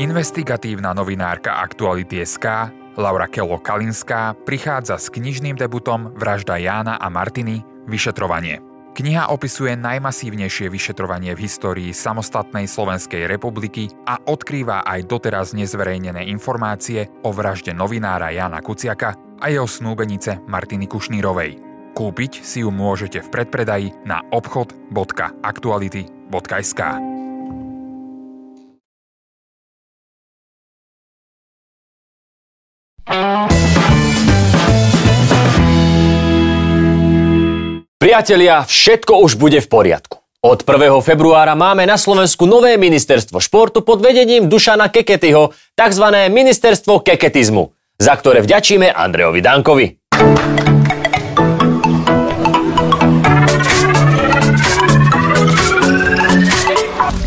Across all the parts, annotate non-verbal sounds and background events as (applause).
Investigatívna novinárka Aktuality.sk Laura Kelo Kalinská prichádza s knižným debutom Vražda Jána a Martiny Vyšetrovanie. Kniha opisuje najmasívnejšie vyšetrovanie v histórii samostatnej Slovenskej republiky a odkrýva aj doteraz nezverejnené informácie o vražde novinára Jana Kuciaka a jeho snúbenice Martiny Kušnírovej. Kúpiť si ju môžete v predpredaji na obchod.aktuality.sk. Priatelia, všetko už bude v poriadku. Od 1. februára máme na Slovensku nové ministerstvo športu pod vedením Dušana Keketyho, tzv. ministerstvo keketizmu, za ktoré vďačíme Andrejovi Dankovi.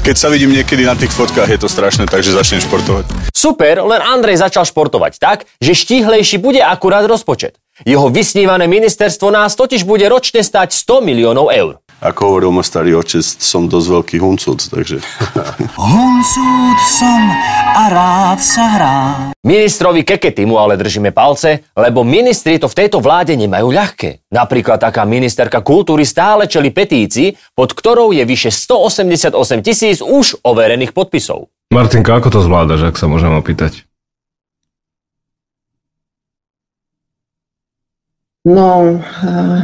Keď sa vidím niekedy na tých fotkách, je to strašné, takže začnem športovať. Super, len Andrej začal športovať tak, že štíhlejší bude akurát rozpočet. Jeho vysnívané ministerstvo nás totiž bude ročne stať 100 miliónov eur. Ako hovoril môj starý otec, som dosť veľký huncúd, takže... (laughs) Huncúd som a rád sa hrá. Ministrovi Kekety mu ale držíme palce, lebo ministri to v tejto vláde nemajú ľahké. Napríklad taká ministerka kultúry stále čeli petícii, pod ktorou je vyše 188 tisíc už overených podpisov. Martinka, ako to zvládaš, ak sa môžem opýtať? No, uh,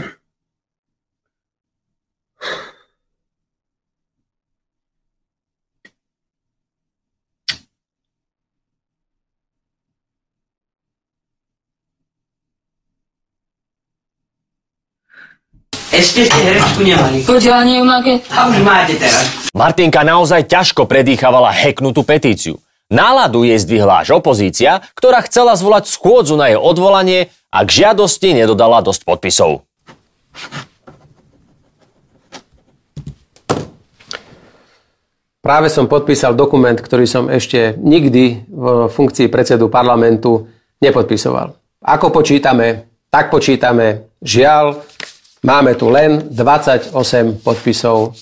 Ešte ste herečku nemali. Poďalanie máte? A už máte teraz. Martinka naozaj ťažko predýchavala heknutú petíciu. Náladu jej zdvihla až opozícia, ktorá chcela zvolať schôdzu na jej odvolanie a k žiadosti nedodala dosť podpisov. Práve som podpísal dokument, ktorý som ešte nikdy v funkcii predsedu parlamentu nepodpisoval. Ako počítame, tak počítame. Žiaľ, máme tu len 28 podpisov.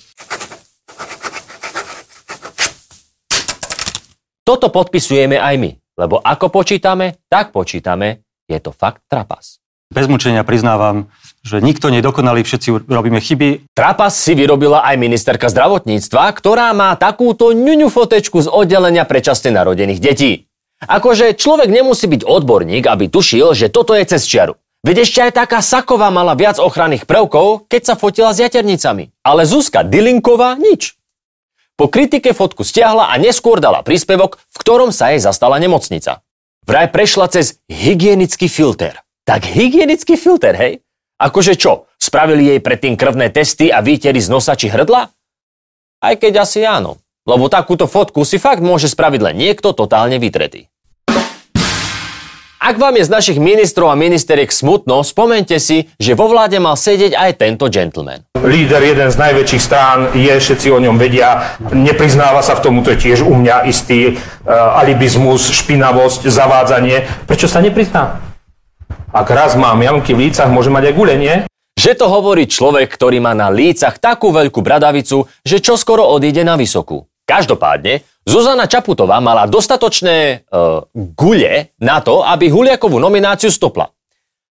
Toto podpisujeme aj my, lebo ako počítame, tak počítame, je to fakt trapas. Bez mučenia priznávam, že nikto nedokonalý, všetci robíme chyby. Trapas si vyrobila aj ministerka zdravotníctva, ktorá má takúto ňuňu fotečku z oddelenia predčasne narodených detí. Akože človek nemusí byť odborník, aby tušil, že toto je cez čiaru. Veď ešte aj taká Saková mala viac ochranných prvkov, keď sa fotila s jaternicami. Ale Zuzka Dilinková nič. Po kritike fotku stiahla a neskôr dala príspevok, v ktorom sa jej zastala nemocnica. Vraj prešla cez hygienický filter. Tak hygienický filter, hej? Akože čo? Spravili jej predtým krvné testy a výtery z nosa či hrdla? Aj keď asi áno. Lebo takúto fotku si fakt môže spraviť len niekto totálne vytretý. Ak vám je z našich ministrov a ministeriek smutno, spomente si, že vo vláde mal sedieť aj tento gentleman. Líder jeden z najväčších strán je, všetci o ňom vedia, nepriznáva sa v tomu, to je tiež u mňa istý uh, alibizmus, špinavosť, zavádzanie. Prečo sa neprizná? Ak raz mám jamky v lícach, môže mať aj gule, nie? Že to hovorí človek, ktorý má na lícach takú veľkú bradavicu, že čoskoro odíde na vysokú. Každopádne, Zuzana Čaputová mala dostatočné uh, gule na to, aby Huliakovú nomináciu stopla.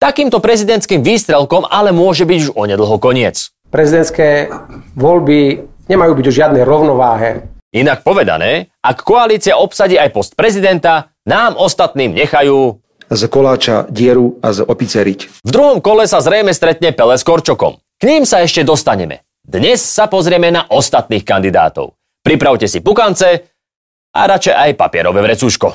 Takýmto prezidentským výstrelkom ale môže byť už onedlho koniec. Prezidentské voľby nemajú byť o žiadnej rovnováhe. Inak povedané, ak koalícia obsadí aj post prezidenta, nám ostatným nechajú z koláča dieru a z opice riť. V druhom kole sa zrejme stretne Pele s Korčokom. K ním sa ešte dostaneme. Dnes sa pozrieme na ostatných kandidátov. Pripravte si pukance a radšej aj papierové vrecúško.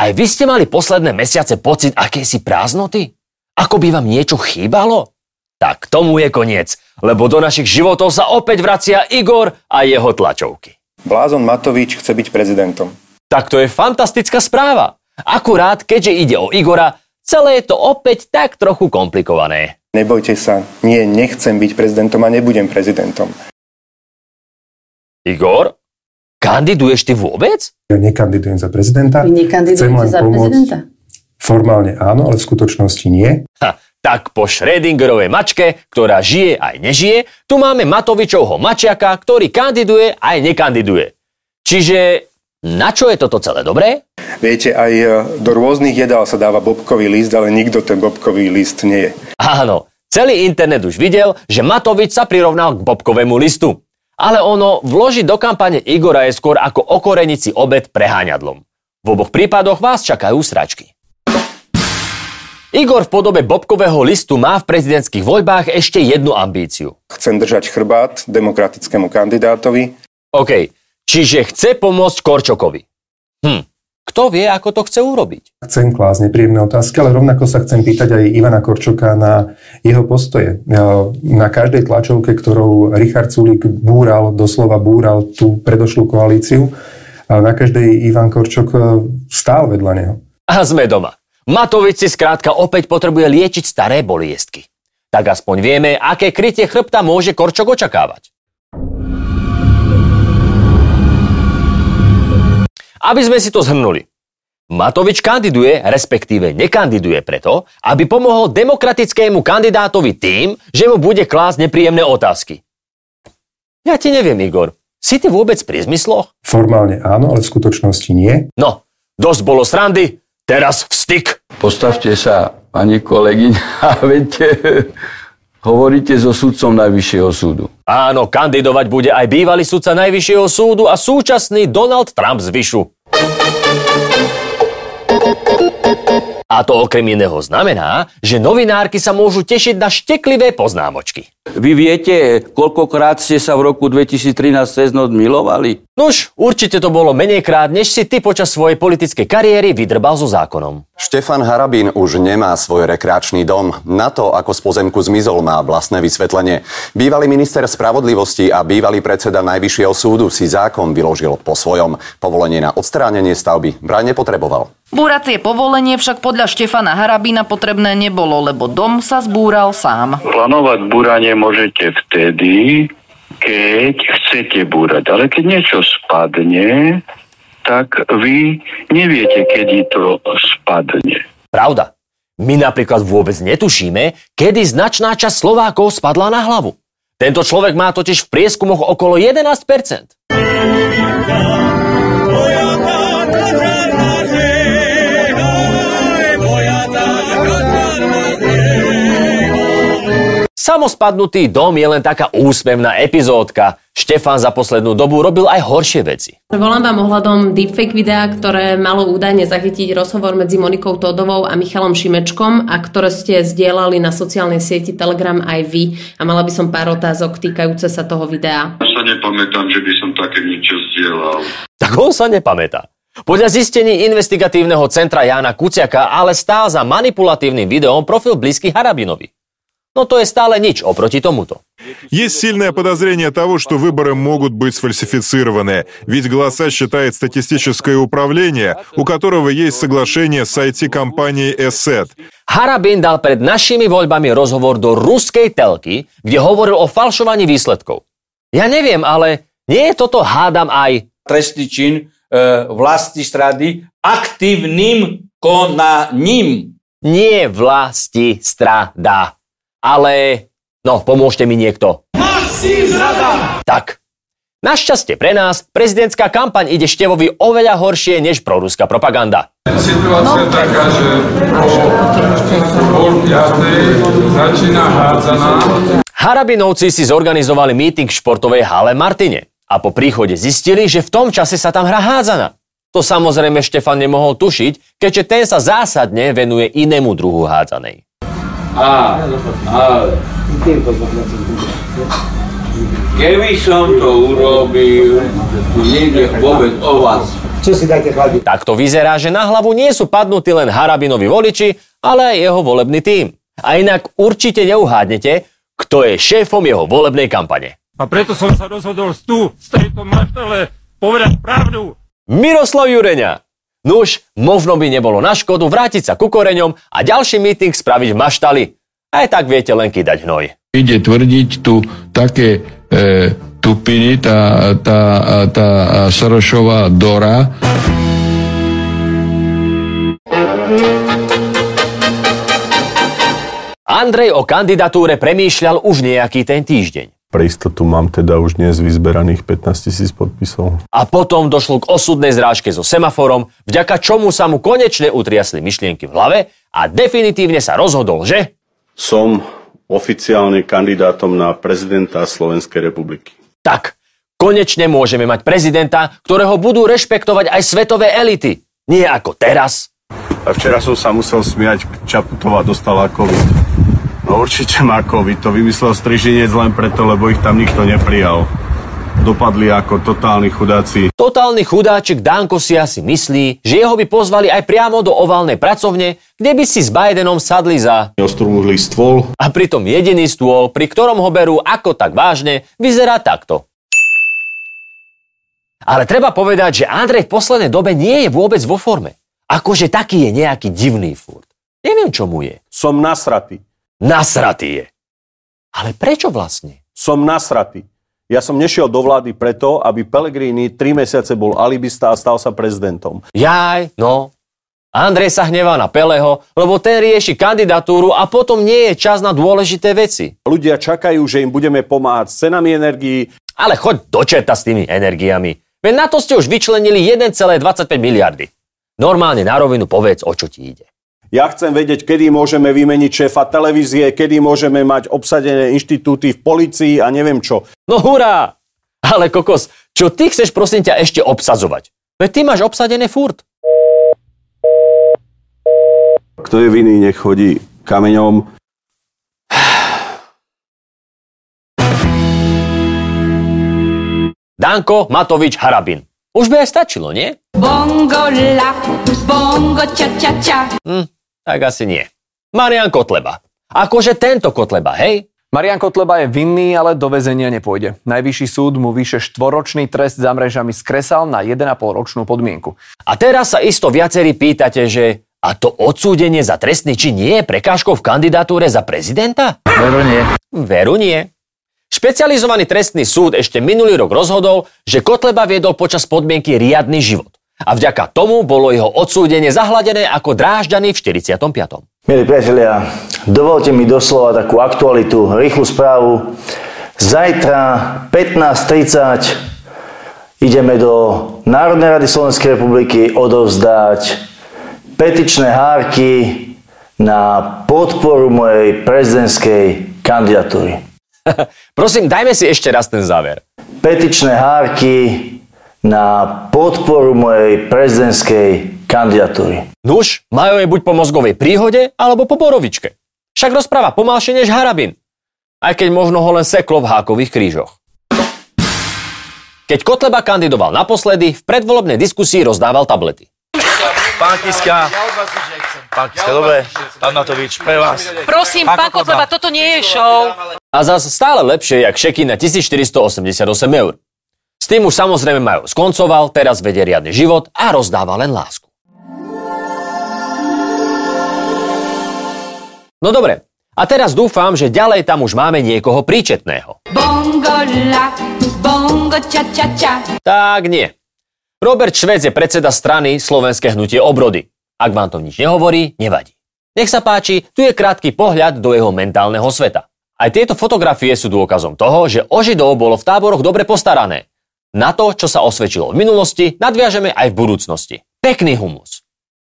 Aj vy ste mali posledné mesiace pocit akési prázdnoty? Ako by vám niečo chýbalo? Tak tomu je koniec, lebo do našich životov sa opäť vracia Igor a jeho tlačovky. Blázon Matovič chce byť prezidentom. Tak to je fantastická správa. Akurát, keďže ide o Igora, celé je to opäť tak trochu komplikované. Nebojte sa, nie, nechcem byť prezidentom a nebudem prezidentom. Igor, kandiduješ ty vôbec? Ja nekandidujem za prezidenta. Vy nekandidujete Chcem za pomôcť. prezidenta? Formálne áno, ale v skutočnosti nie. Ha, Tak po Schrödingerovej mačke, ktorá žije aj nežije, tu máme Matovičovho mačiaka, ktorý kandiduje aj nekandiduje. Čiže na čo je toto celé dobré? Viete, aj e, do rôznych jedál sa dáva bobkový list, ale nikto ten bobkový list nie je. Áno, celý internet už videl, že Matovič sa prirovnal k bobkovému listu. Ale ono vložiť do kampane Igora je skôr ako okorenici obed preháňadlom. V oboch prípadoch vás čakajú sračky. Igor v podobe bobkového listu má v prezidentských voľbách ešte jednu ambíciu. Chcem držať chrbát demokratickému kandidátovi. OK, čiže chce pomôcť Korčokovi. Hm, kto vie, ako to chce urobiť? Chcem klásť nepríjemné otázky, ale rovnako sa chcem pýtať aj Ivana Korčoka na jeho postoje. Na každej tlačovke, ktorou Richard Sulík búral, doslova búral tú predošlú koalíciu, na každej Ivan Korčok e, stál vedľa neho. A sme doma. Matovič si skrátka opäť potrebuje liečiť staré boliestky. Tak aspoň vieme, aké krytie chrbta môže Korčok očakávať. Aby sme si to zhrnuli. Matovič kandiduje, respektíve nekandiduje preto, aby pomohol demokratickému kandidátovi tým, že mu bude klásť nepríjemné otázky. Ja ti neviem, Igor. Si ty vôbec pri zmysloch? Formálne áno, ale v skutočnosti nie. No, dosť bolo srandy, teraz vstyk. Postavte sa, pani kolegyňa, a (laughs) viete, hovoríte so sudcom Najvyššieho súdu. Áno, kandidovať bude aj bývalý sudca Najvyššieho súdu a súčasný Donald Trump z Vyšu. A to okrem iného znamená, že novinárky sa môžu tešiť na šteklivé poznámočky. Vy viete, koľkokrát ste sa v roku 2013 cez noc milovali? Nuž, určite to bolo menejkrát, než si ty počas svojej politickej kariéry vydrbal so zákonom. Štefan Harabín už nemá svoj rekreačný dom. Na to, ako z pozemku zmizol, má vlastné vysvetlenie. Bývalý minister spravodlivosti a bývalý predseda Najvyššieho súdu si zákon vyložil po svojom. Povolenie na odstránenie stavby vraj nepotreboval. Búracie povolenie však podľa Štefana Harabína potrebné nebolo, lebo dom sa zbúral sám. Plánovať búranie môžete vtedy, keď chcete búrať. Ale keď niečo spadne, tak vy neviete, kedy to spadne. Pravda. My napríklad vôbec netušíme, kedy značná časť Slovákov spadla na hlavu. Tento človek má totiž v prieskumoch okolo 11%. Samospadnutý dom je len taká úsmevná epizódka. Štefan za poslednú dobu robil aj horšie veci. Volám vám ohľadom deepfake videa, ktoré malo údajne zachytiť rozhovor medzi Monikou Todovou a Michalom Šimečkom a ktoré ste zdieľali na sociálnej sieti Telegram aj vy. A mala by som pár otázok týkajúce sa toho videa. Ja sa nepamätám, že by som také niečo zdieľal. Tak on sa nepamätá. Podľa zistení investigatívneho centra Jána Kuciaka ale stál za manipulatívnym videom profil blízky Harabinovi. Но то есть стало nič oproti tomuto. Есть сильное подозрение того, что выборы могут быть сфальсифицированы, ведь голоса считает статистическое управление, у которого есть соглашение с IT-компанией ESET. Harabin dal pred našimi voľbami rozhovor do ruskej telky, kde hovoril o falšovaní výsledkov. Ja neviem, ale nie je toto hádam aj... Trestný čin e, vlasti strady aktívnym konaním. Nie vlasti strada ale... No, pomôžte mi niekto. Tak. Našťastie pre nás, prezidentská kampaň ide Števovi oveľa horšie než proruská propaganda. Situácia je taká, že pol začína hádzaná. Harabinovci si zorganizovali meeting v športovej hale Martine a po príchode zistili, že v tom čase sa tam hrá hádzana. To samozrejme Štefan nemohol tušiť, keďže ten sa zásadne venuje inému druhu hádzanej. A, keby som to urobil, nejde vôbec o vás. Čo si dáte chlapi? Tak to vyzerá, že na hlavu nie sú padnutí len Harabinovi voliči, ale aj jeho volebný tím. A inak určite neuhádnete, kto je šéfom jeho volebnej kampane. A preto som sa rozhodol tu, z tejto maštele, povedať pravdu. Miroslav Jureňa. Nuž, možno by nebolo na škodu vrátiť sa ku koreňom a ďalší meeting spraviť v maštali. Aj tak viete len kýdať hnoj. Ide tvrdiť tu také e, tupiny, tá, tá, tá Sorošová Dora. Andrej o kandidatúre premýšľal už nejaký ten týždeň. Pre istotu mám teda už dnes vyzberaných 15 tisíc podpisov. A potom došlo k osudnej zrážke so semaforom, vďaka čomu sa mu konečne utriasli myšlienky v hlave a definitívne sa rozhodol, že... Som oficiálne kandidátom na prezidenta Slovenskej republiky. Tak, konečne môžeme mať prezidenta, ktorého budú rešpektovať aj svetové elity. Nie ako teraz. A včera som sa musel smiať, Čaputová dostala COVID. No určite má COVID, to vymyslel Strižinec len preto, lebo ich tam nikto neprijal. Dopadli ako totálni chudáci. Totálny chudáčik Danko si asi myslí, že jeho by pozvali aj priamo do oválnej pracovne, kde by si s Bidenom sadli za... Ostrúhli stôl. A pritom jediný stôl, pri ktorom ho berú ako tak vážne, vyzerá takto. Ale treba povedať, že Andrej v poslednej dobe nie je vôbec vo forme. Akože taký je nejaký divný furt. Neviem, čo mu je. Som nasratý. Nasratý je. Ale prečo vlastne? Som nasratý. Ja som nešiel do vlády preto, aby Pellegrini 3 mesiace bol alibista a stal sa prezidentom. Jaj, no. Andrej sa hnevá na Peleho, lebo ten rieši kandidatúru a potom nie je čas na dôležité veci. Ľudia čakajú, že im budeme pomáhať s cenami energií. Ale choď do čerta s tými energiami. Veď na to ste už vyčlenili 1,25 miliardy. Normálne na rovinu povedz, o čo ti ide. Ja chcem vedieť, kedy môžeme vymeniť šéfa televízie, kedy môžeme mať obsadené inštitúty v policii a neviem čo. No hurá! Ale kokos, čo ty chceš prosím ťa ešte obsadzovať? Veď ty máš obsadené furt. Kto je vinný, nech chodí kameňom. Danko Matovič Harabin. Už by aj stačilo, nie? Bongo la, bongo ča ča ča. Hm, tak asi nie. Marian Kotleba. Akože tento Kotleba, hej? Marian Kotleba je vinný, ale do väzenia nepôjde. Najvyšší súd mu vyše štvoročný trest za mrežami skresal na 1,5 ročnú podmienku. A teraz sa isto viacerí pýtate, že a to odsúdenie za trestný či nie je prekážkou v kandidatúre za prezidenta? Veru nie. Veru nie. Špecializovaný trestný súd ešte minulý rok rozhodol, že Kotleba viedol počas podmienky riadny život. A vďaka tomu bolo jeho odsúdenie zahladené ako drážďaný v 45. Milí priatelia, dovolte mi doslova takú aktualitu, rýchlu správu. Zajtra 15.30 ideme do Národnej rady Slovenskej republiky odovzdať petičné hárky na podporu mojej prezidentskej kandidatúry. (laughs) Prosím, dajme si ešte raz ten záver. Petičné hárky na podporu mojej prezidentskej kandidatúry. Nuž, majú je buď po mozgovej príhode, alebo po borovičke. Však rozpráva pomalšie než Harabin. Aj keď možno ho len seklo v hákových krížoch. Keď Kotleba kandidoval naposledy, v predvolebnej diskusii rozdával tablety. Pán Kiska, pán Kiska, dobre, pán Matovič, pre vás. Prosím, pán Kotleba, toto nie je show. A zas stále lepšie, jak šeky na 1488 eur. S tým už samozrejme majú skoncoval, teraz vedie riadny život a rozdáva len lásku. No dobre, a teraz dúfam, že ďalej tam už máme niekoho príčetného. Bongo la, bongo ča ča ča. Tak nie. Robert Švec je predseda strany Slovenské hnutie obrody. Ak vám to nič nehovorí, nevadí. Nech sa páči, tu je krátky pohľad do jeho mentálneho sveta. Aj tieto fotografie sú dôkazom toho, že o Židov bolo v táboroch dobre postarané. Na to, čo sa osvedčilo v minulosti, nadviažeme aj v budúcnosti. Pekný humus.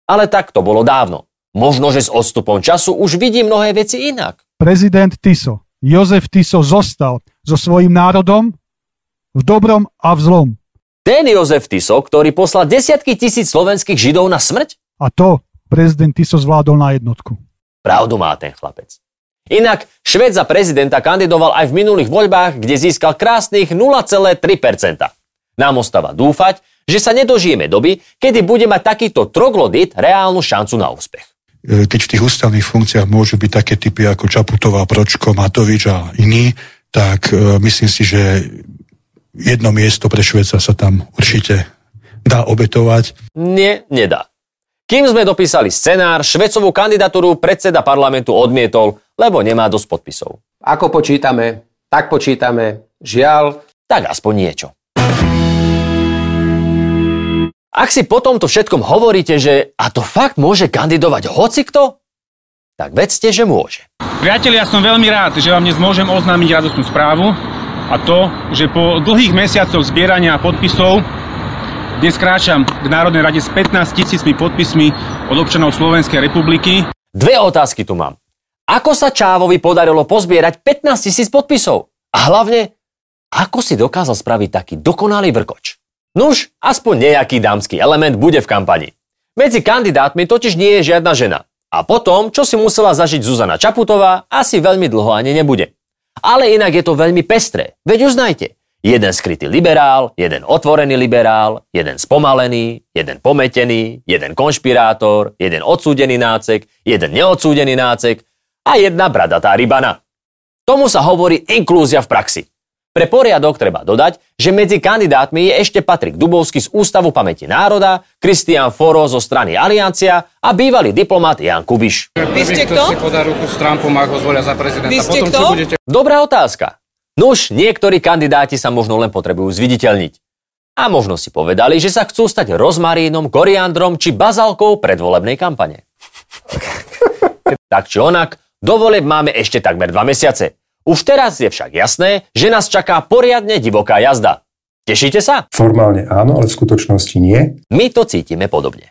Ale tak to bolo dávno. Možno, že s odstupom času už vidí mnohé veci inak. Prezident Tiso, Jozef Tiso zostal so svojím národom v dobrom a v zlom. Ten Jozef Tiso, ktorý poslal desiatky tisíc slovenských židov na smrť? A to prezident Tiso zvládol na jednotku. Pravdu má ten chlapec. Inak Šved za prezidenta kandidoval aj v minulých voľbách, kde získal krásnych 0,3%. Nám ostáva dúfať, že sa nedožijeme doby, kedy bude mať takýto troglodit reálnu šancu na úspech. E, keď v tých ústavných funkciách môžu byť také typy ako Čaputová, Pročko, Matovič a iní, tak e, myslím si, že jedno miesto pre Šveca sa tam určite dá obetovať. Nie, nedá. Kým sme dopísali scenár, švecovú kandidatúru predseda parlamentu odmietol, lebo nemá dosť podpisov. Ako počítame, tak počítame. Žiaľ. Tak aspoň niečo. Ak si po tomto všetkom hovoríte, že a to fakt môže kandidovať hocikto? tak vedzte, že môže. Priatelia, som veľmi rád, že vám dnes môžem oznámiť radostnú správu a to, že po dlhých mesiacoch zbierania podpisov dnes kráčam k Národnej rade s 15 tisícmi podpismi od občanov Slovenskej republiky. Dve otázky tu mám. Ako sa Čávovi podarilo pozbierať 15 tisíc podpisov? A hlavne, ako si dokázal spraviť taký dokonalý vrkoč? Nuž, aspoň nejaký dámsky element bude v kampani. Medzi kandidátmi totiž nie je žiadna žena. A potom, čo si musela zažiť Zuzana Čaputová, asi veľmi dlho ani nebude. Ale inak je to veľmi pestré. Veď uznajte. Jeden skrytý liberál, jeden otvorený liberál, jeden spomalený, jeden pometený, jeden konšpirátor, jeden odsúdený nácek, jeden neodsúdený nácek a jedna bradatá rybana. Tomu sa hovorí inklúzia v praxi. Pre poriadok treba dodať, že medzi kandidátmi je ešte Patrik Dubovský z Ústavu pamäti národa, Kristian Foro zo strany Aliancia a bývalý diplomat Jan Kubiš. Vy ste kto? si podá ruku s Trumpom, ak ho zvolia za prezidenta. Vy ste Potom, kto? čo budete... Dobrá otázka. Nuž, niektorí kandidáti sa možno len potrebujú zviditeľniť. A možno si povedali, že sa chcú stať rozmarínom, koriandrom či bazálkou predvolebnej kampane. (laughs) tak či onak, do volieb máme ešte takmer dva mesiace. Už teraz je však jasné, že nás čaká poriadne divoká jazda. Tešíte sa? Formálne áno, ale v skutočnosti nie. My to cítime podobne.